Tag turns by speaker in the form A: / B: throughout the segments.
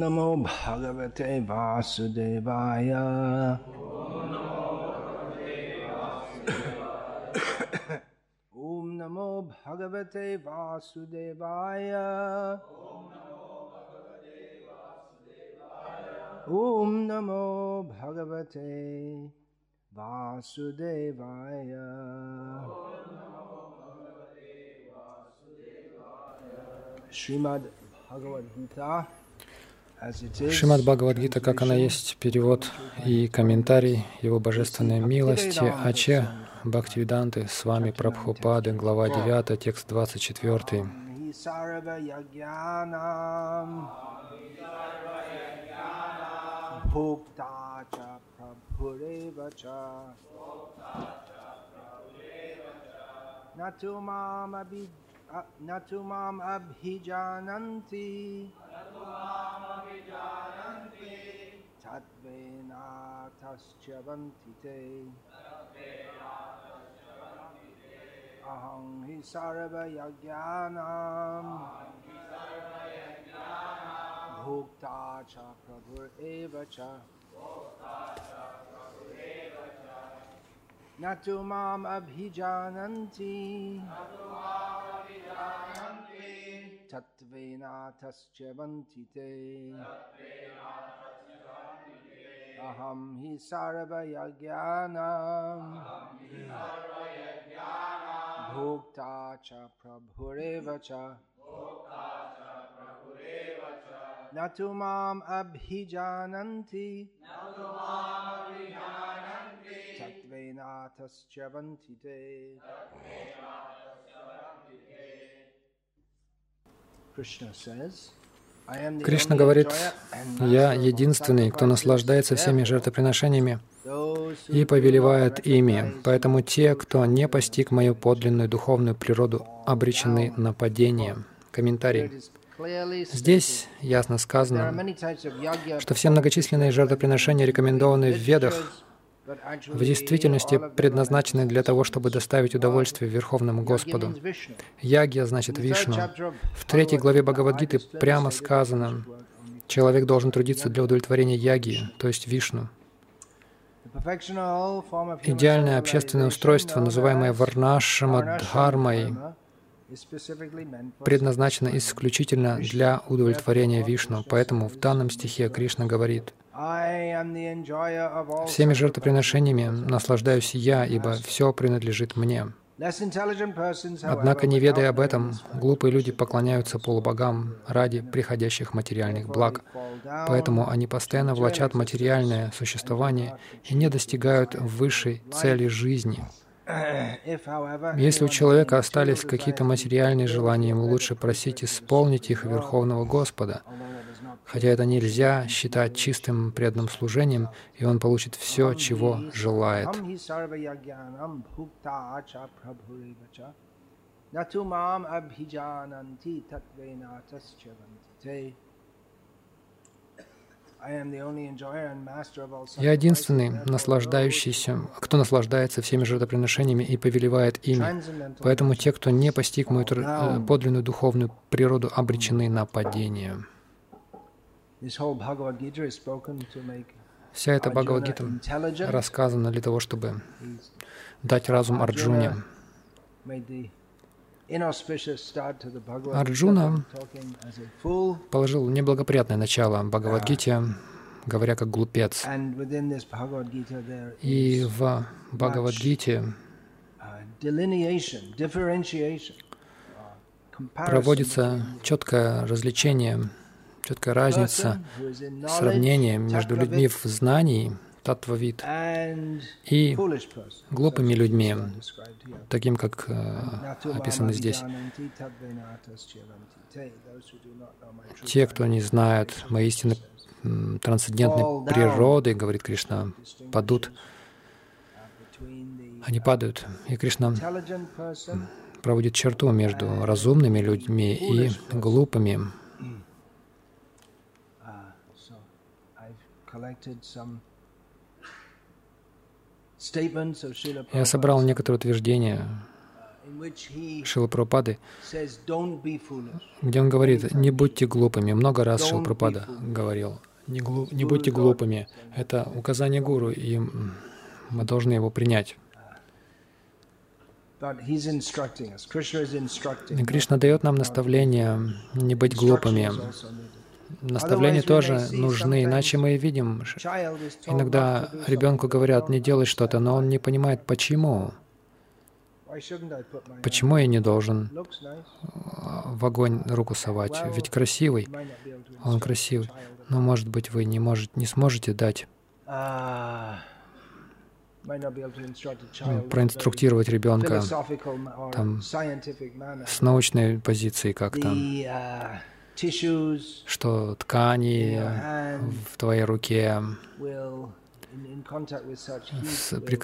A: नमो भगवते वासुदेवाय। ॐ नमो भगवते वासुदेवाय। ॐ नमो भगवते वासुदेवाय। Srimad Bhagavad
B: Шримад Бхагавадгита, как она есть, перевод и комментарий Его Божественной милости, Аче Бхактивиданты, с вами Прабхупады, глава 9, текст 24.
A: न तु अभिजानन्ति वन्ति ते। अहं हि सर्वयज्ञानाम्। भोक्ता च प्रभुरेव च। न तु माम् अभिजानन्ति। तत्त्वेनाथश्च वन्ति ते अहं हि सर्वयज्ञानाम्। भोक्ता च प्रभुरेव च। न तु माम् अभिजानन्ति। तत्त्वेनाथश्च
B: Кришна говорит, «Я единственный, кто наслаждается всеми жертвоприношениями и повелевает ими, поэтому те, кто не постиг мою подлинную духовную природу, обречены на падение». Комментарий. Здесь ясно сказано, что все многочисленные жертвоприношения, рекомендованные в Ведах, в действительности предназначены для того, чтобы доставить удовольствие Верховному Господу. Ягья значит Вишну. В третьей главе Бхагавадгиты прямо сказано, человек должен трудиться для удовлетворения яги, то есть Вишну. Идеальное общественное устройство, называемое Варнашама Дхармой, предназначено исключительно для удовлетворения Вишну. Поэтому в данном стихе Кришна говорит — Всеми жертвоприношениями наслаждаюсь я, ибо все принадлежит мне. Однако, не ведая об этом, глупые люди поклоняются полубогам ради приходящих материальных благ. Поэтому они постоянно влачат материальное существование и не достигают высшей цели жизни. Если у человека остались какие-то материальные желания, ему лучше просить исполнить их Верховного Господа, хотя это нельзя считать чистым преданным служением, и он получит все, чего желает. Я единственный, наслаждающийся, кто наслаждается всеми жертвоприношениями и повелевает ими. Поэтому те, кто не постиг мою э, подлинную духовную природу, обречены на падение. Вся эта Бхагавадгита рассказана для того, чтобы дать разум Арджуне. Арджуна положил неблагоприятное начало Бхагавадгите, говоря как глупец. И в Бхагавадгите проводится четкое развлечение четкая разница, сравнение между людьми в знании, татвавид, и глупыми людьми, таким, как э, описано здесь. Те, кто не знают моей истины трансцендентной природы, говорит Кришна, падут, они падают. И Кришна проводит черту между разумными людьми и глупыми Я собрал некоторые утверждения
A: in which he
B: Шила Прабхупады,
A: says, "Don't be foolish."
B: где он говорит, не будьте глупыми. Много раз Шила Прабхупада говорил, не, глу- не будьте глупыми. Это указание гуру, и мы должны его принять. Кришна дает нам наставление не быть глупыми. Наставления тоже нужны, иначе мы видим, иногда ребенку говорят не делай что-то, но он не понимает, почему. Почему я не должен а, в огонь руку совать? Ведь красивый, он красивый. Но, может быть, вы не, можете, не сможете дать,
A: a
B: ну, проинструктировать ребенка там с научной позиции как-то,
A: tissues
B: что ткани в твоей руке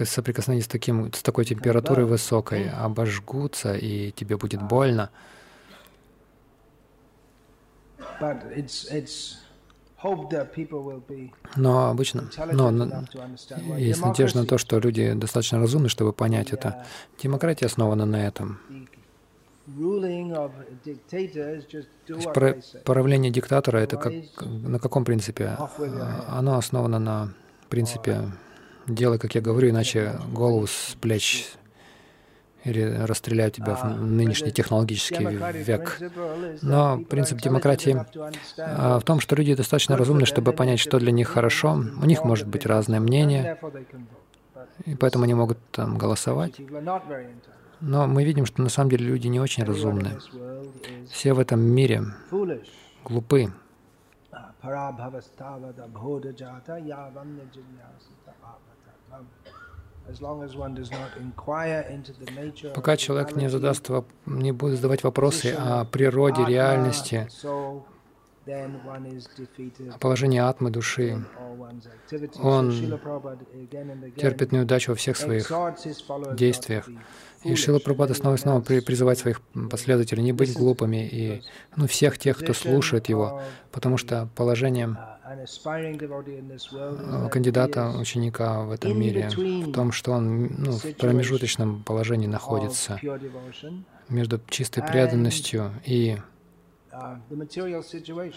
B: соприкосновение с, таким, с такой температурой высокой обожгутся, и тебе будет больно.
A: Will be
B: Но обычно, но
A: why
B: есть надежда на то, что люди достаточно разумны, чтобы понять это.
A: uh,
B: Демократия основана на этом. Правление диктатора это как на каком принципе? А, Оно основано на принципе делай, как я говорю, иначе голову с плеч или расстреляют тебя в нынешний технологический век. Но принцип демократии а, в том, что люди достаточно разумны, чтобы понять, что для них хорошо. У них может быть разное мнение, и поэтому они могут там голосовать. Но мы видим, что на самом деле люди не очень разумны. Все в этом мире глупы.
A: Ah,
B: Пока человек не задаст, не будет задавать вопросы о природе, реальности, положении атмы, души, Он терпит неудачу во всех своих действиях. И Шила Прабхупада снова и снова призывает своих последователей не быть глупыми и ну, всех тех, кто слушает его, потому что положение
A: Uh,
B: э, кандидата, ученика в этом мире в том, что он ну, в промежуточном положении находится между чистой преданностью и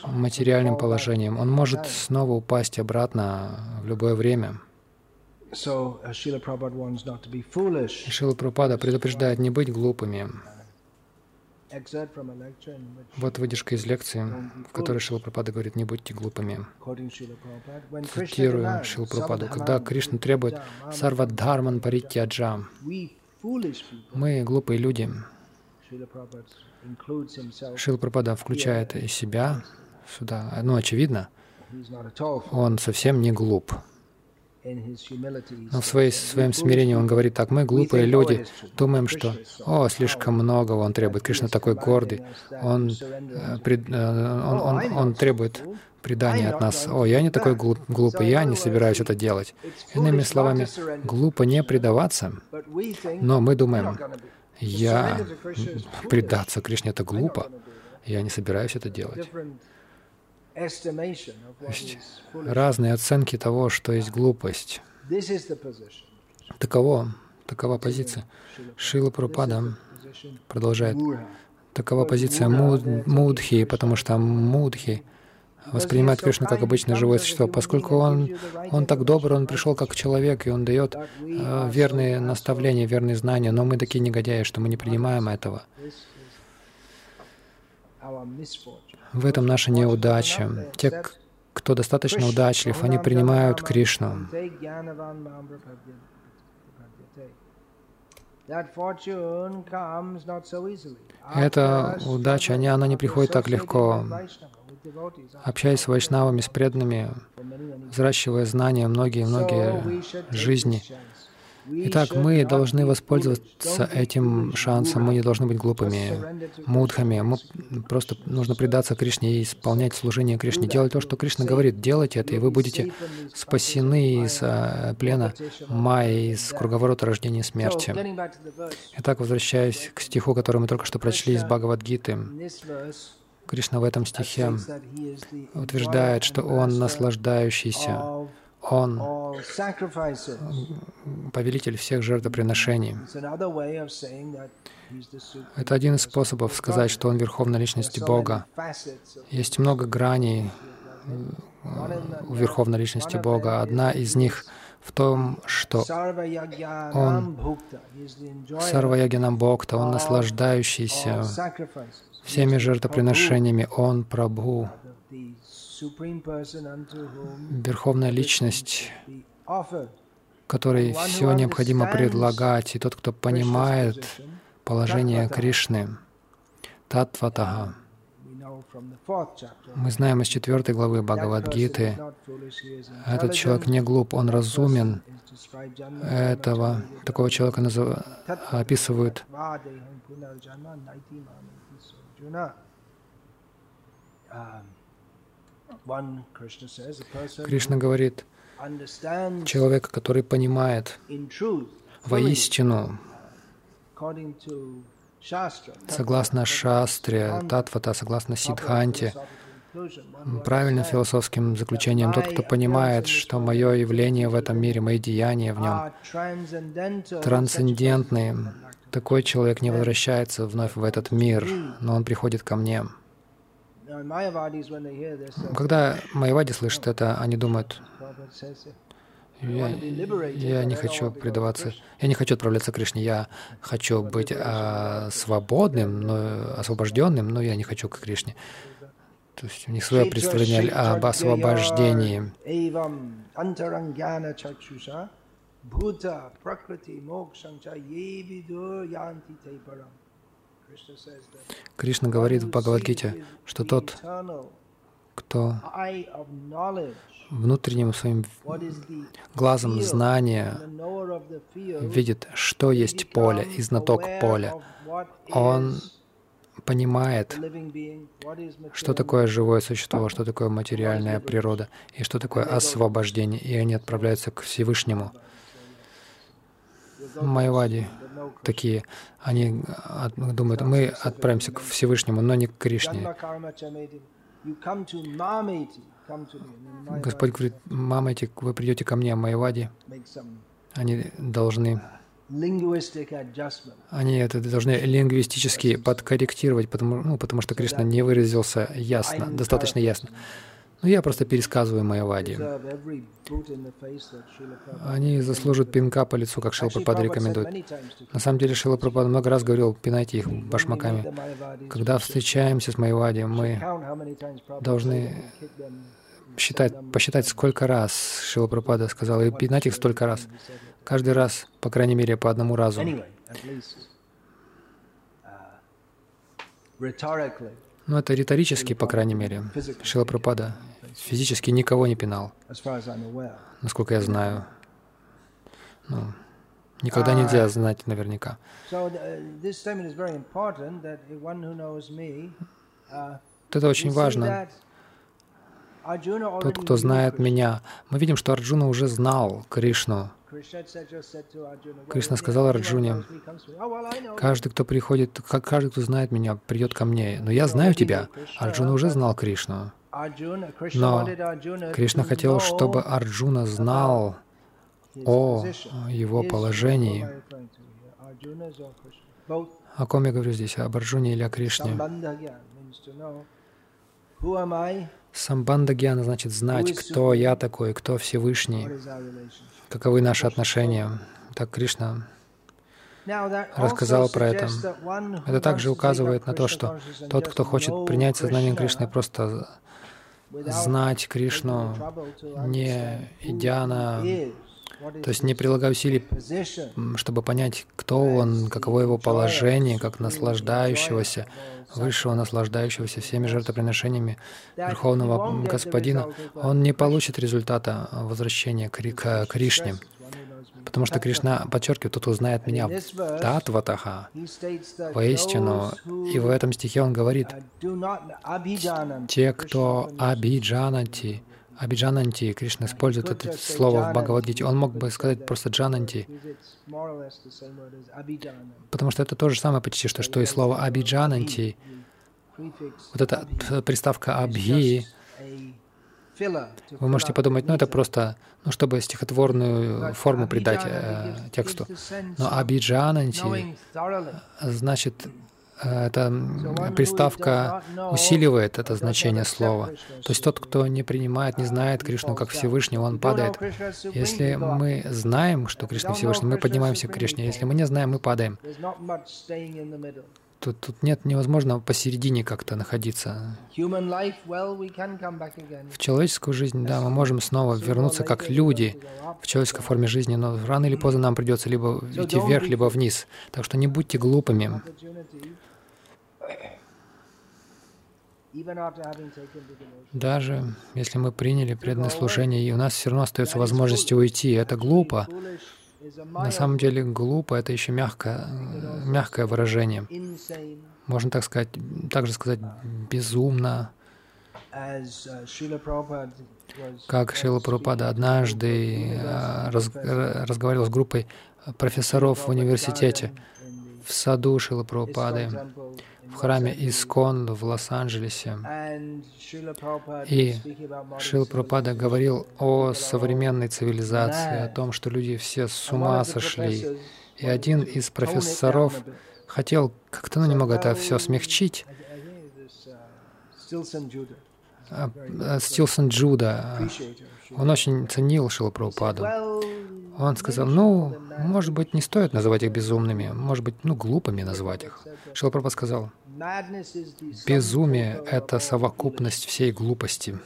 B: материальным положением. Он может снова упасть обратно в любое время.
A: Uh.
B: Шила Прабхупада предупреждает не быть глупыми. Вот выдержка из лекции, в которой Шила Прабхупада говорит «не будьте глупыми». Цитирую Шилу Прабхупаду. Когда Кришна требует «сарвадхарман паритяджа»,
A: we foolish people,
B: мы, глупые люди, Шила Прабхупада включает и себя сюда. Ну, очевидно, он совсем не глуп. Но в своей, своем смирении он говорит так, мы глупые люди, думаем, что «О, слишком многого он требует». Кришна такой гордый, он, э, э, он, он, он требует предания от нас. «О, я не такой глуп- глупый, я не собираюсь это делать». Иными словами, глупо не предаваться, но мы думаем. Я предаться Кришне это глупо, я не собираюсь это делать. Есть. Разные оценки того, что есть глупость. Таково, такова позиция. Шила
A: Position
B: продолжает. Такова позиция муд- мудхи, потому что мудхи воспринимает Кришну как обычное живое существо, поскольку он, он так добр, он пришел как человек, и он дает э, верные наставления, верные знания, но мы такие негодяи, что мы не принимаем этого. В этом наша неудача. Те, кто достаточно удачлив, они принимают Кришну. Эта удача, она не приходит так легко. Общаясь с вайшнавами, с преданными, взращивая знания многие-многие жизни. Итак, мы должны воспользоваться этим шансом, мы не должны быть глупыми мудхами. Мы просто нужно предаться Кришне и исполнять служение Кришне, делать то, что Кришна говорит. Делайте это, и вы будете спасены из а, плена майя, из круговорота рождения и смерти. Итак, возвращаясь к стиху, который мы только что прочли из Бхагавадгиты, Кришна в этом стихе утверждает, что Он наслаждающийся Он повелитель всех жертвоприношений. Это один из способов сказать, что Он Верховная Личность Бога. Есть много граней у Верховной Личности Бога. Одна из них в том, что Он Сарваягинам Бхокта, Он наслаждающийся всеми жертвоприношениями, Он Прабху, Верховная Личность, которой все необходимо предлагать, и тот, кто понимает положение Кришны, Татватага. Мы знаем из четвертой главы Бхагавадгиты, этот человек не глуп, он разумен. Этого, такого человека назыв... описывают Кришна говорит, человек, который понимает воистину, согласно шастре, татвата, согласно сидханте, правильным философским заключением, тот, кто понимает, что мое явление в этом мире, мои деяния в нем трансцендентные, такой человек не возвращается вновь в этот мир, но он приходит ко мне. Когда майявади слышат это, они думают, я, я не хочу предаваться, я не хочу отправляться к Кришне, я хочу быть а, свободным, но, освобожденным, но я не хочу к Кришне. То есть у них свое представление об освобождении. Кришна говорит в Бхагавадгите, что тот, кто внутренним своим глазом знания видит, что есть поле и знаток поля, он понимает, что такое живое существо, что такое материальная природа и что такое освобождение, и они отправляются к Всевышнему. Майвади такие, они думают, мы отправимся к Всевышнему, но не к Кришне. Господь говорит, мамайте, вы придете ко мне, Майвади. Они должны они это должны лингвистически подкорректировать, потому, ну, потому что Кришна не выразился ясно, достаточно ясно. Ну, я просто пересказываю Майявади. Они заслужат пинка по лицу, как Шила Прабхупада рекомендует. На самом деле Шила Прабхупада много раз говорил, пинайте их башмаками. Когда встречаемся с Майявади, мы должны считать, посчитать, сколько раз Шила Прабхупада сказал, и пинать их столько раз. Каждый раз, по крайней мере, по одному разу. Но это риторически, по крайней мере. Шила Прабхупада физически никого не пинал, насколько я знаю. Ну, никогда нельзя знать наверняка. Это очень важно. Тот, кто знает меня. Мы видим, что Арджуна уже знал Кришну. Кришна сказал Арджуне, каждый, кто приходит, каждый, кто знает меня, придет ко мне. Но я знаю тебя. Арджуна уже знал Кришну. Но Кришна хотел, чтобы Арджуна знал о его положении. О ком я говорю здесь? Об Арджуне или о Кришне? Самбанда Гьяна значит знать, кто я такой, кто Всевышний, каковы наши отношения. Так Кришна рассказал про это. Это также указывает на то, что тот, кто хочет принять сознание Кришны, просто знать Кришну, не идя на... То есть не прилагая усилий, чтобы понять, кто он, каково его положение, как наслаждающегося, высшего наслаждающегося всеми жертвоприношениями Верховного Господина, он не получит результата возвращения к Кришне. Потому что Кришна подчеркивает, тот узнает меня татватаха, воистину. И в этом стихе он говорит, те, кто абиджанати, абиджананти, Кришна использует это слово в Бхагавадгите, он мог бы сказать просто джананти, потому что это то же самое почти, что, что и слово абиджананти. Вот эта приставка абхи, Вы можете подумать, ну это просто, ну чтобы стихотворную форму придать э, тексту. Но абиджананти значит эта приставка усиливает это значение слова. То есть тот, кто не принимает, не знает Кришну как Всевышнего, он падает. Если мы знаем, что Кришна Всевышний, мы поднимаемся к Кришне. Если мы не знаем, мы падаем. Тут, тут нет, невозможно посередине как-то находиться. В человеческую жизнь, да, мы можем снова вернуться как люди в человеческой форме жизни, но рано или поздно нам придется либо идти вверх, либо вниз. Так что не будьте глупыми. Даже если мы приняли преданное служение, и у нас все равно остается возможность уйти, это глупо. На самом деле глупо — это еще мягкое, мягкое выражение. Можно так сказать, также сказать безумно. Как Шила Прабхупада однажды э, раз, разговаривал с группой профессоров в университете в саду Шила Прабхупады в храме Искон в Лос-Анджелесе. И Шил Пропада говорил о современной цивилизации, о том, что люди все с ума сошли. И один из профессоров хотел как-то ну, немного это все смягчить. Стилсон Джуда, он очень ценил Шилапрабхупаду. Он сказал, ну, может быть, не стоит называть их безумными, может быть, ну, глупыми назвать их. Шилапрабхупада сказал, Безумие — это совокупность всей глупости.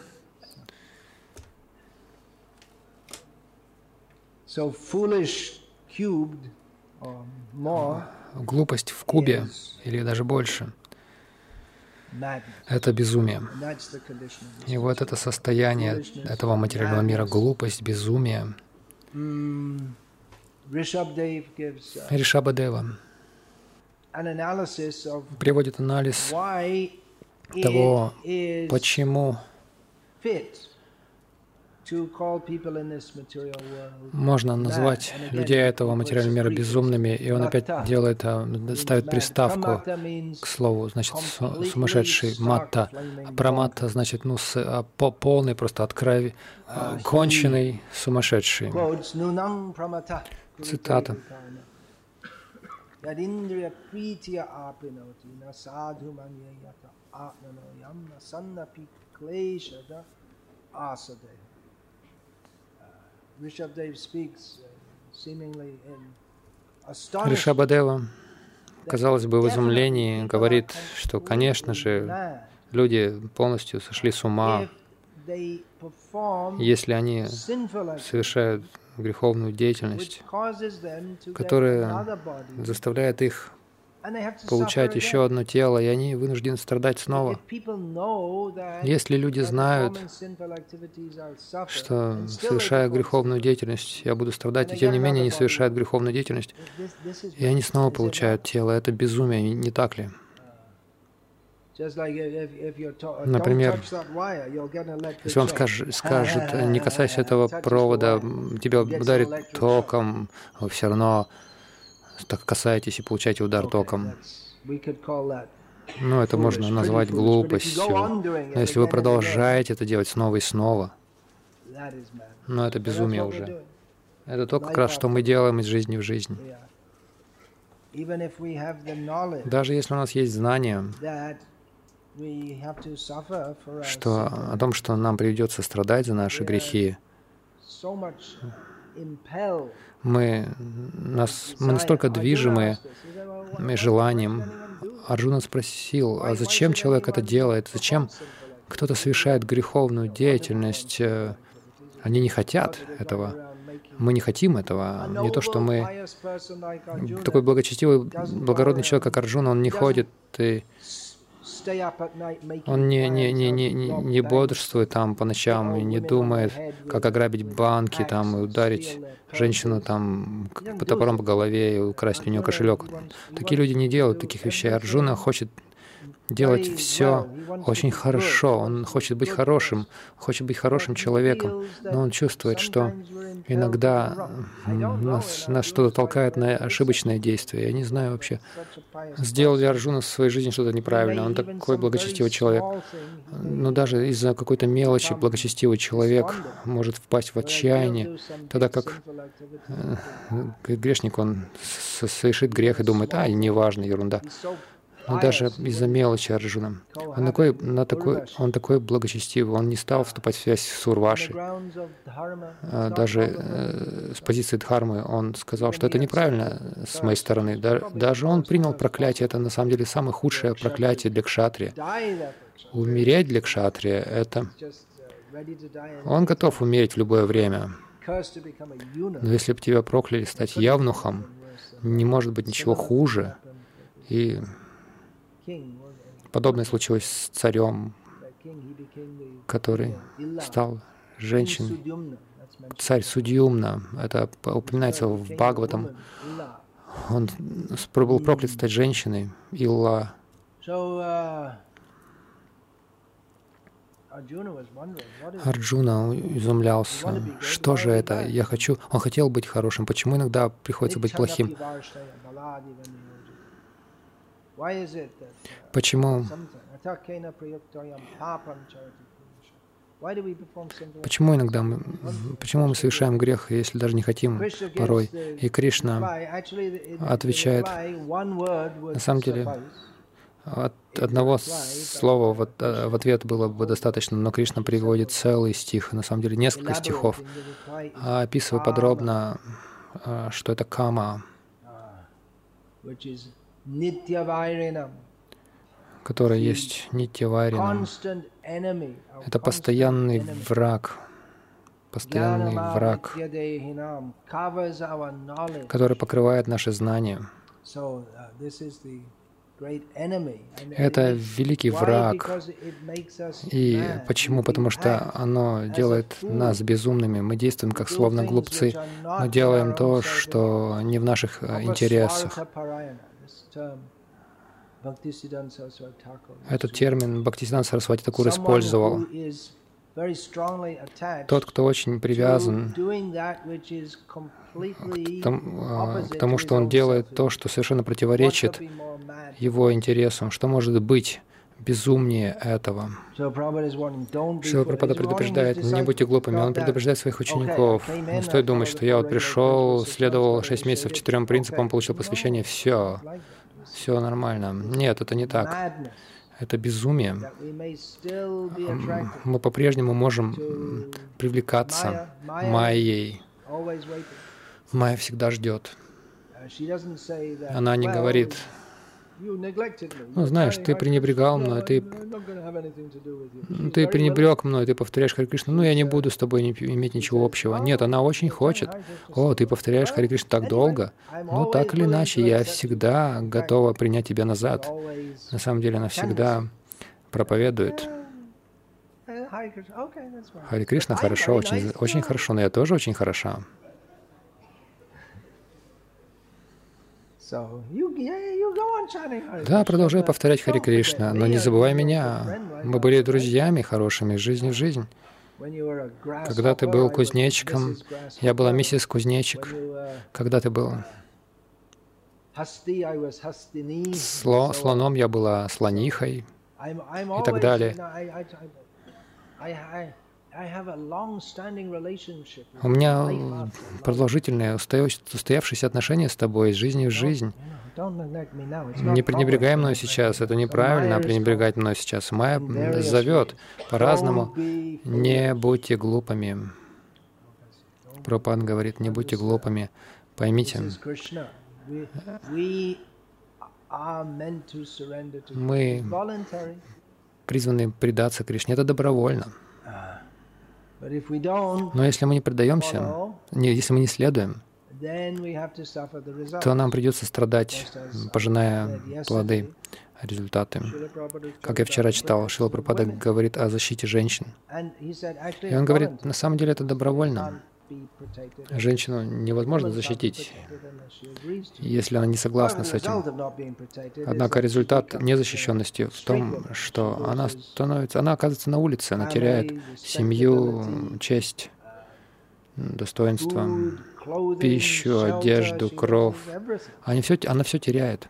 B: Глупость в кубе или даже больше — это безумие. И вот это состояние этого материального мира — глупость, безумие. Ришабадева приводит анализ того, почему можно назвать людей этого материального мира безумными, и он опять делает, а, ставит приставку к слову, значит, сумасшедший, матта. А праматта значит, ну, с, а, по, полный, просто от крови, конченый, сумасшедший. Цитата. Yadindriya Ришабадева, казалось бы, в изумлении говорит, что, конечно же, люди полностью сошли с ума, если они совершают греховную деятельность, которая заставляет их получать еще одно тело, и они вынуждены страдать снова. Если люди знают, что совершая греховную деятельность, я буду страдать, и тем не менее не совершают греховную деятельность, и они снова получают тело, это безумие, не так ли? Например, если он скажет, скажет, не касайся этого провода, тебя ударит током, вы все равно так касаетесь и получаете удар током. Ну, это можно назвать глупостью. Но если вы продолжаете это делать снова и снова, ну, это безумие уже. Это то, как раз, что мы делаем из жизни в жизнь. Даже если у нас есть знание, что о том, что нам придется страдать за наши грехи, мы, нас, мы настолько движимы желанием. Арджуна спросил, а зачем человек это делает? Зачем кто-то совершает греховную деятельность? Они не хотят этого. Мы не хотим этого. Не то, что мы... Такой благочестивый, благородный человек, как Арджуна, он не ходит и он не, не, не, не, не бодрствует там по ночам и не думает, как ограбить банки там и ударить женщину там по топором по голове и украсть у нее кошелек. Такие люди не делают таких вещей. Арджуна хочет делать все очень хорошо. Он хочет быть хорошим, хочет быть хорошим человеком, но он чувствует, что иногда нас, нас что-то толкает на ошибочное действие. Я не знаю вообще, сделал ли Арджуна в своей жизни что-то неправильно. Он такой благочестивый человек. Но даже из-за какой-то мелочи благочестивый человек может впасть в отчаяние, тогда как э, грешник, он совершит грех и думает, а, неважно, ерунда но даже из-за мелочи Арджуна. Он такой, на такой, он такой благочестивый, он не стал вступать в связь с Урвашей. А даже э, с позиции Дхармы он сказал, что это неправильно с моей стороны. Да, даже он принял проклятие, это на самом деле самое худшее проклятие для кшатрия. Умереть для кшатрия — это... Он готов умереть в любое время. Но если бы тебя прокляли стать явнухом, не может быть ничего хуже. И Подобное случилось с царем, который стал женщиной. Царь Судьюмна, это упоминается в Бхагаватам. Он был проклят стать женщиной, Илла. Арджуна изумлялся, что же это, я хочу, он хотел быть хорошим, почему иногда приходится быть плохим? Почему? Почему иногда мы, почему мы совершаем грех, если даже не хотим порой? И Кришна отвечает, на самом деле, от одного слова в, в ответ было бы достаточно, но Кришна приводит целый стих, на самом деле несколько стихов, описывая подробно, а, что это кама, которая есть Нитьявайринам. Это постоянный враг, постоянный враг, который покрывает наши знания. Это великий враг. И почему? Потому что оно делает нас безумными. Мы действуем как словно глупцы. Мы делаем то, что не в наших интересах. Этот термин Бхактисидан Сарасвати Такур использовал. Тот, кто очень привязан к тому, а, к тому, что он делает то, что совершенно противоречит его интересам, что может быть безумнее этого. Шила Прабхада предупреждает, не будьте глупыми. Он предупреждает своих учеников. Не стоит думать, что я вот пришел, следовал шесть месяцев четырем принципам, получил посвящение, все все нормально. Нет, это не так. Это безумие. Мы по-прежнему можем привлекаться Майей. Майя всегда ждет. Она не говорит, ну, знаешь, ты пренебрегал мной, ты, ты пренебрег мной, ты повторяешь Хари Кришна, ну, я не буду с тобой не, иметь ничего общего. Нет, она очень хочет. О, ты повторяешь Хари Кришна так долго. Ну, так или иначе, я всегда готова принять тебя назад. На самом деле, она всегда проповедует. Хари Кришна хорошо, очень, очень хорошо, но я тоже очень хороша. Да, продолжай повторять Хари Кришна, но не забывай меня. Мы были друзьями хорошими, жизнь в жизнь. Когда ты был кузнечиком, я была миссис Кузнечик. Когда ты был сло, слоном, я была слонихой и так далее. У меня продолжительные, устоявшиеся отношения с тобой из жизни в жизнь. Не пренебрегай мной сейчас, это неправильно пренебрегать мной сейчас. Майя зовет по-разному. Не будьте глупыми. Пропан говорит, не будьте глупыми. Поймите, мы призваны предаться Кришне. Это добровольно. Но если мы не предаемся, не, если мы не следуем, то нам придется страдать, пожиная плоды, результаты. Как я вчера читал, Шила Пропада говорит о защите женщин. И он говорит, на самом деле это добровольно. Женщину невозможно защитить, если она не согласна с этим. Однако результат незащищенности в том, что она становится, она оказывается на улице, она теряет семью, честь, достоинство, пищу, одежду, кровь. Они все, она все теряет.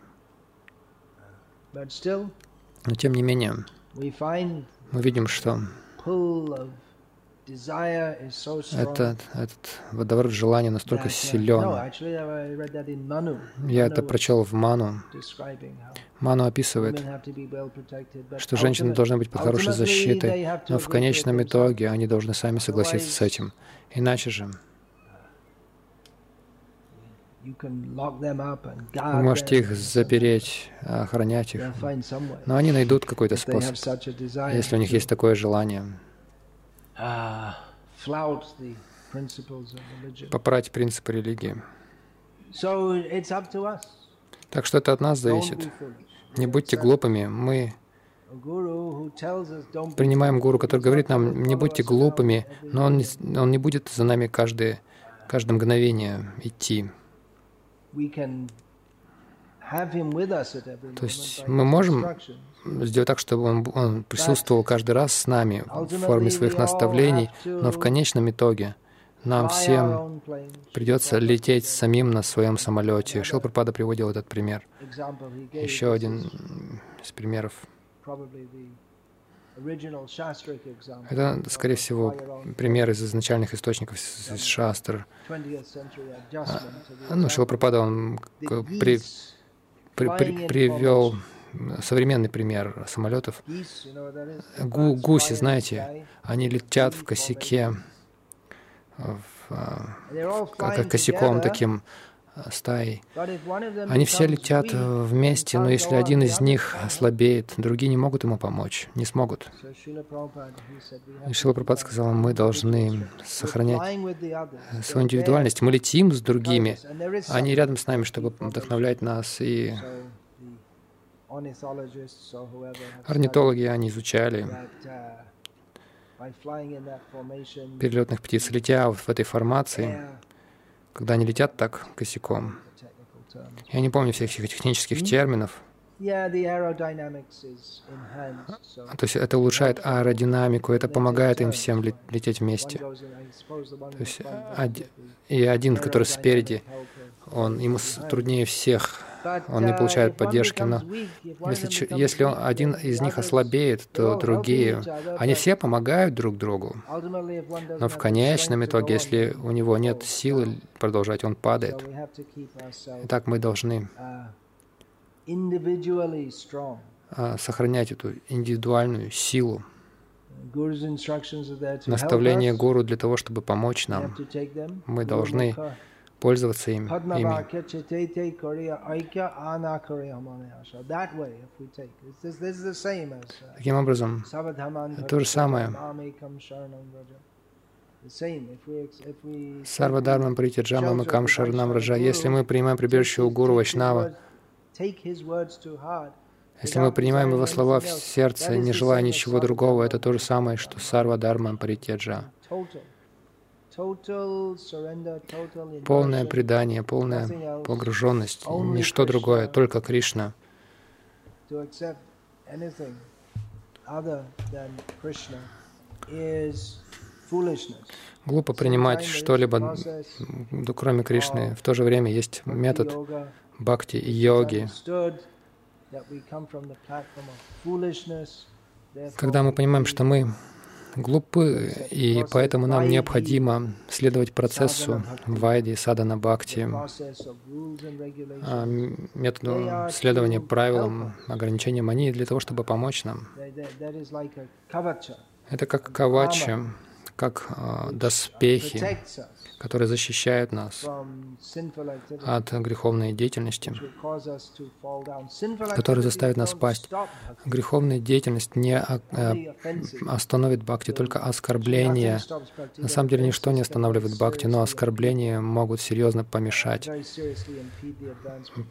B: Но тем не менее, мы видим, что этот, этот водоворот желания настолько силен. Я это прочел в Ману. Ману описывает, что женщины должны быть под хорошей защитой, но в конечном итоге они должны сами согласиться с этим. Иначе же вы можете их запереть, охранять их, но они найдут какой-то способ, если у них есть такое желание. Попрать принципы религии. Так что это от нас зависит. Не будьте глупыми. Мы принимаем гуру, который говорит нам, не будьте глупыми, но он не, он не будет за нами каждое, каждое мгновение идти. То есть мы можем сделать так, чтобы он, он присутствовал каждый раз с нами в форме своих наставлений, но в конечном итоге нам всем придется лететь самим на своем самолете. Шилпрапада приводил этот пример. Еще один из примеров. Это, скорее всего, пример из изначальных источников, из Шастр. А, ну, Шилапрапада, он при, при, при, привел современный пример самолетов. Гу, гуси, знаете, они летят в косяке, в, как косяком таким стаей. Они все летят вместе, но если один из них слабеет, другие не могут ему помочь, не смогут. И Шила Прабхат сказал, мы должны сохранять свою индивидуальность. Мы летим с другими, они рядом с нами, чтобы вдохновлять нас. И орнитологи, они изучали перелетных птиц, летя в этой формации, когда они летят так косяком. Я не помню всех этих технических терминов. То есть это улучшает аэродинамику, это помогает им всем лететь вместе. То есть и один, который спереди, он, ему труднее всех он не получает поддержки. Но если, если он, один из них ослабеет, то другие, они все помогают друг другу. Но в конечном итоге, если у него нет силы продолжать, он падает. Итак, мы должны а, сохранять эту индивидуальную силу. Наставление гуру для того, чтобы помочь нам. Мы должны пользоваться им, ими. Таким образом, то же самое. Сарвадармам Притяджама Макам Шарнам Раджа. Если мы принимаем прибежище у Гуру Вайшнава, если мы принимаем его слова в сердце, не желая ничего другого, это то же самое, что Сарва Дharma Паритяджа полное предание, полная погруженность, ничто другое, только Кришна. Глупо принимать что-либо, кроме Кришны. В то же время есть метод бхакти и йоги. Когда мы понимаем, что мы глупы, и поэтому нам необходимо следовать процессу вайди, садана бхакти, а, методу следования правилам, ограничениям. Они для того, чтобы помочь нам. Это как кавача, как э, доспехи, которые защищают нас от греховной деятельности, которые заставят нас пасть. Греховная деятельность не э, остановит бхакти, только оскорбления. На самом деле ничто не останавливает бхакти, но оскорбления могут серьезно помешать,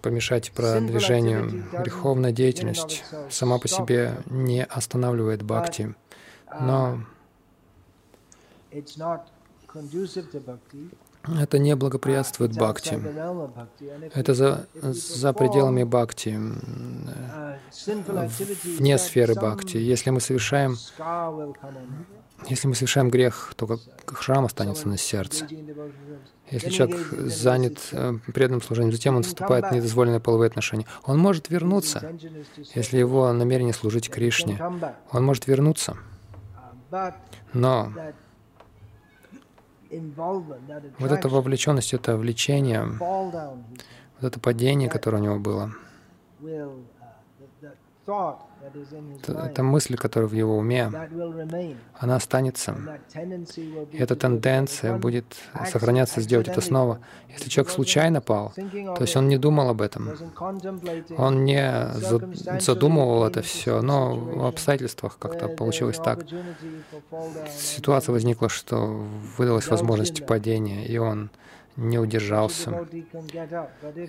B: помешать продвижению. Греховная деятельность сама по себе не останавливает бхакти, но это не благоприятствует бхакти. Это за, за пределами бхакти, вне сферы бхакти. Если мы совершаем, если мы совершаем грех, то как храм останется на сердце. Если человек занят э, преданным служением, затем он вступает в недозволенные половые отношения, он может вернуться, если его намерение служить Кришне. Он может вернуться. Но вот эта вовлеченность, это влечение, вот это падение, которое у него было, эта мысль, которая в его уме, она останется. И эта тенденция будет сохраняться, сделать это снова. Если человек случайно пал, то есть он не думал об этом, он не задумывал это все, но в обстоятельствах как-то получилось так. Ситуация возникла, что выдалась возможность падения, и он не удержался.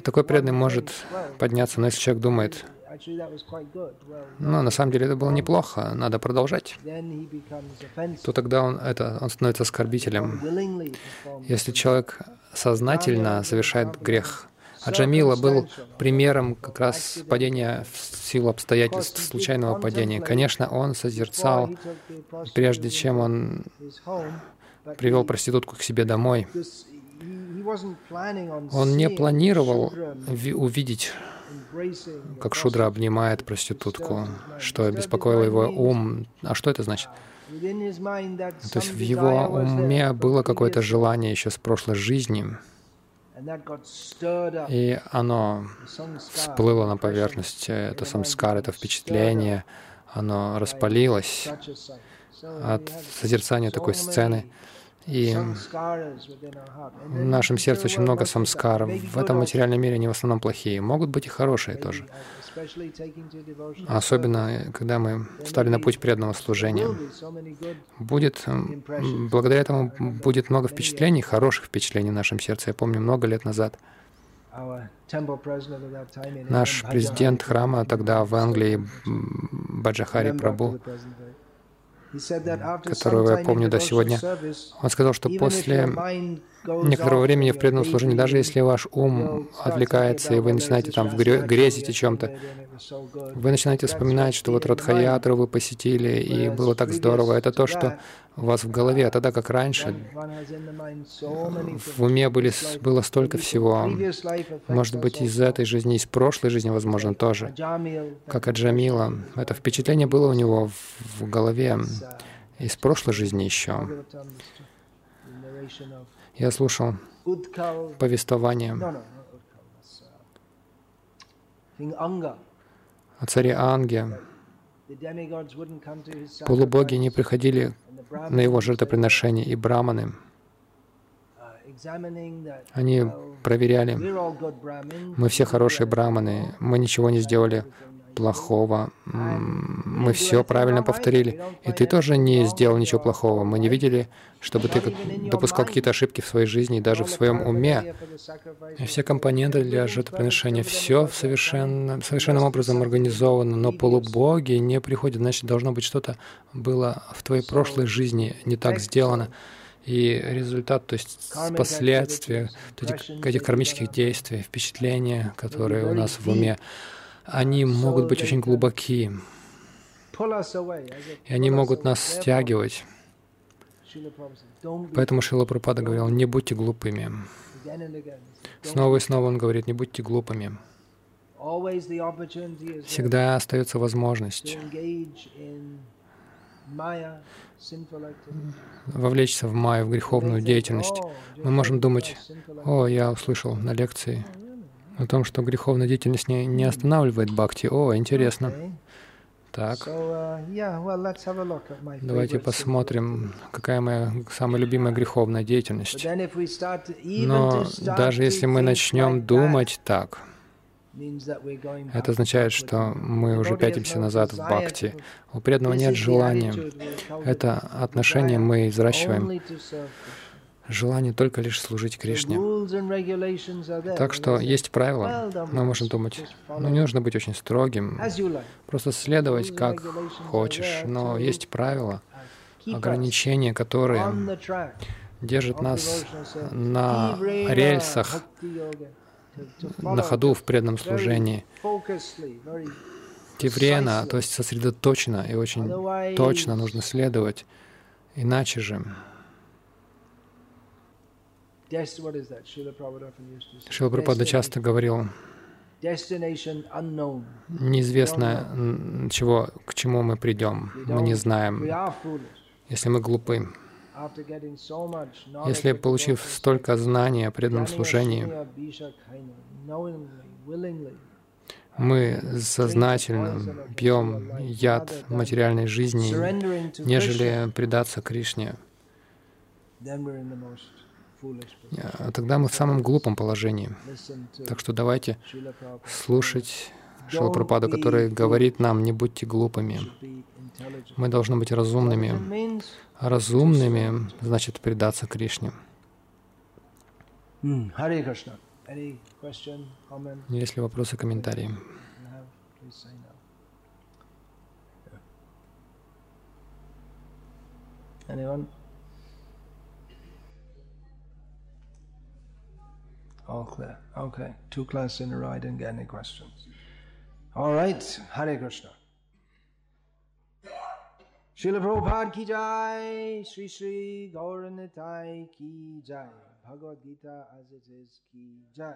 B: Такой преданный может подняться, но если человек думает, но на самом деле это было неплохо, надо продолжать. То тогда он, это, он становится оскорбителем. Если человек сознательно совершает грех, а Джамила был примером как раз падения в силу обстоятельств, случайного падения. Конечно, он созерцал, прежде чем он привел проститутку к себе домой. Он не планировал увидеть как Шудра обнимает проститутку, что беспокоило его ум. А что это значит? То есть в его уме было какое-то желание еще с прошлой жизни, и оно всплыло на поверхность. Это самскар, это впечатление, оно распалилось от созерцания такой сцены. И в нашем сердце очень много самскаров. В этом материальном мире они в основном плохие. Могут быть и хорошие тоже. Особенно, когда мы стали на путь преданного служения. Будет, благодаря этому будет много впечатлений, хороших впечатлений в нашем сердце. Я помню, много лет назад наш президент храма тогда в Англии, Баджахари Прабу, которого я помню до сегодня. Он сказал, что после некоторого времени в преданном служении, даже если ваш ум отвлекается, и вы начинаете там грезить о чем-то, вы начинаете вспоминать, что вот Радхаятру вы посетили, и было так здорово. Это то, что у вас в голове, а тогда как раньше. В уме были, было столько всего. Может быть, из этой жизни, из прошлой жизни, возможно, тоже. Как Аджамила. Это впечатление было у него в голове из прошлой жизни еще. Я слушал повествование о царе Анге. Полубоги не приходили на его жертвоприношение, и браманы, они проверяли, мы все хорошие браманы, мы ничего не сделали плохого. Мы все правильно повторили. И ты тоже не сделал ничего плохого. Мы не видели, чтобы ты допускал какие-то ошибки в своей жизни, даже в своем уме. И все компоненты для жертвоприношения, все совершенно, совершенным образом организовано, но полубоги не приходят. Значит, должно быть что-то было в твоей прошлой жизни не так сделано. И результат, то есть последствия этих, этих кармических действий, впечатления, которые у нас в уме, они могут быть очень глубоки, и они могут нас стягивать. Поэтому Шила Прабхупада говорил, не будьте глупыми. Снова и снова он говорит, не будьте глупыми. Всегда остается возможность вовлечься в майя, в греховную деятельность. Мы можем думать, о, я услышал на лекции, о том, что греховная деятельность не, не останавливает бхакти. О, интересно. Так. Давайте посмотрим, какая моя самая любимая греховная деятельность. Но даже если мы начнем думать так, это означает, что мы уже пятимся назад в бхакти. У преданного нет желания. Это отношение мы взращиваем желание только лишь служить Кришне. Так что есть правила. Мы можем думать, ну не нужно быть очень строгим, просто следовать как хочешь, но есть правила, ограничения, которые держит нас на рельсах, на ходу в преданном служении. Тиврена, то есть сосредоточенно и очень точно нужно следовать, иначе же Шила Прабхупада часто говорил, неизвестно, чего, к чему мы придем, мы не знаем, если мы глупы. Если, получив столько знаний о преданном служении, мы сознательно пьем яд материальной жизни, нежели предаться Кришне, тогда мы в самом глупом положении. Так что давайте слушать Шилапрападу, который говорит нам, не будьте глупыми. Мы должны быть разумными. А разумными значит предаться Кришне. Есть ли вопросы, комментарии? Anyone?
A: All clear. Okay. Two classes in a row. I didn't get any questions. All right. Hare Krishna. Srila Prabhupada ki jai, Sri Sri Gauranitai ki jai, Bhagavad Gita as it is ki jai.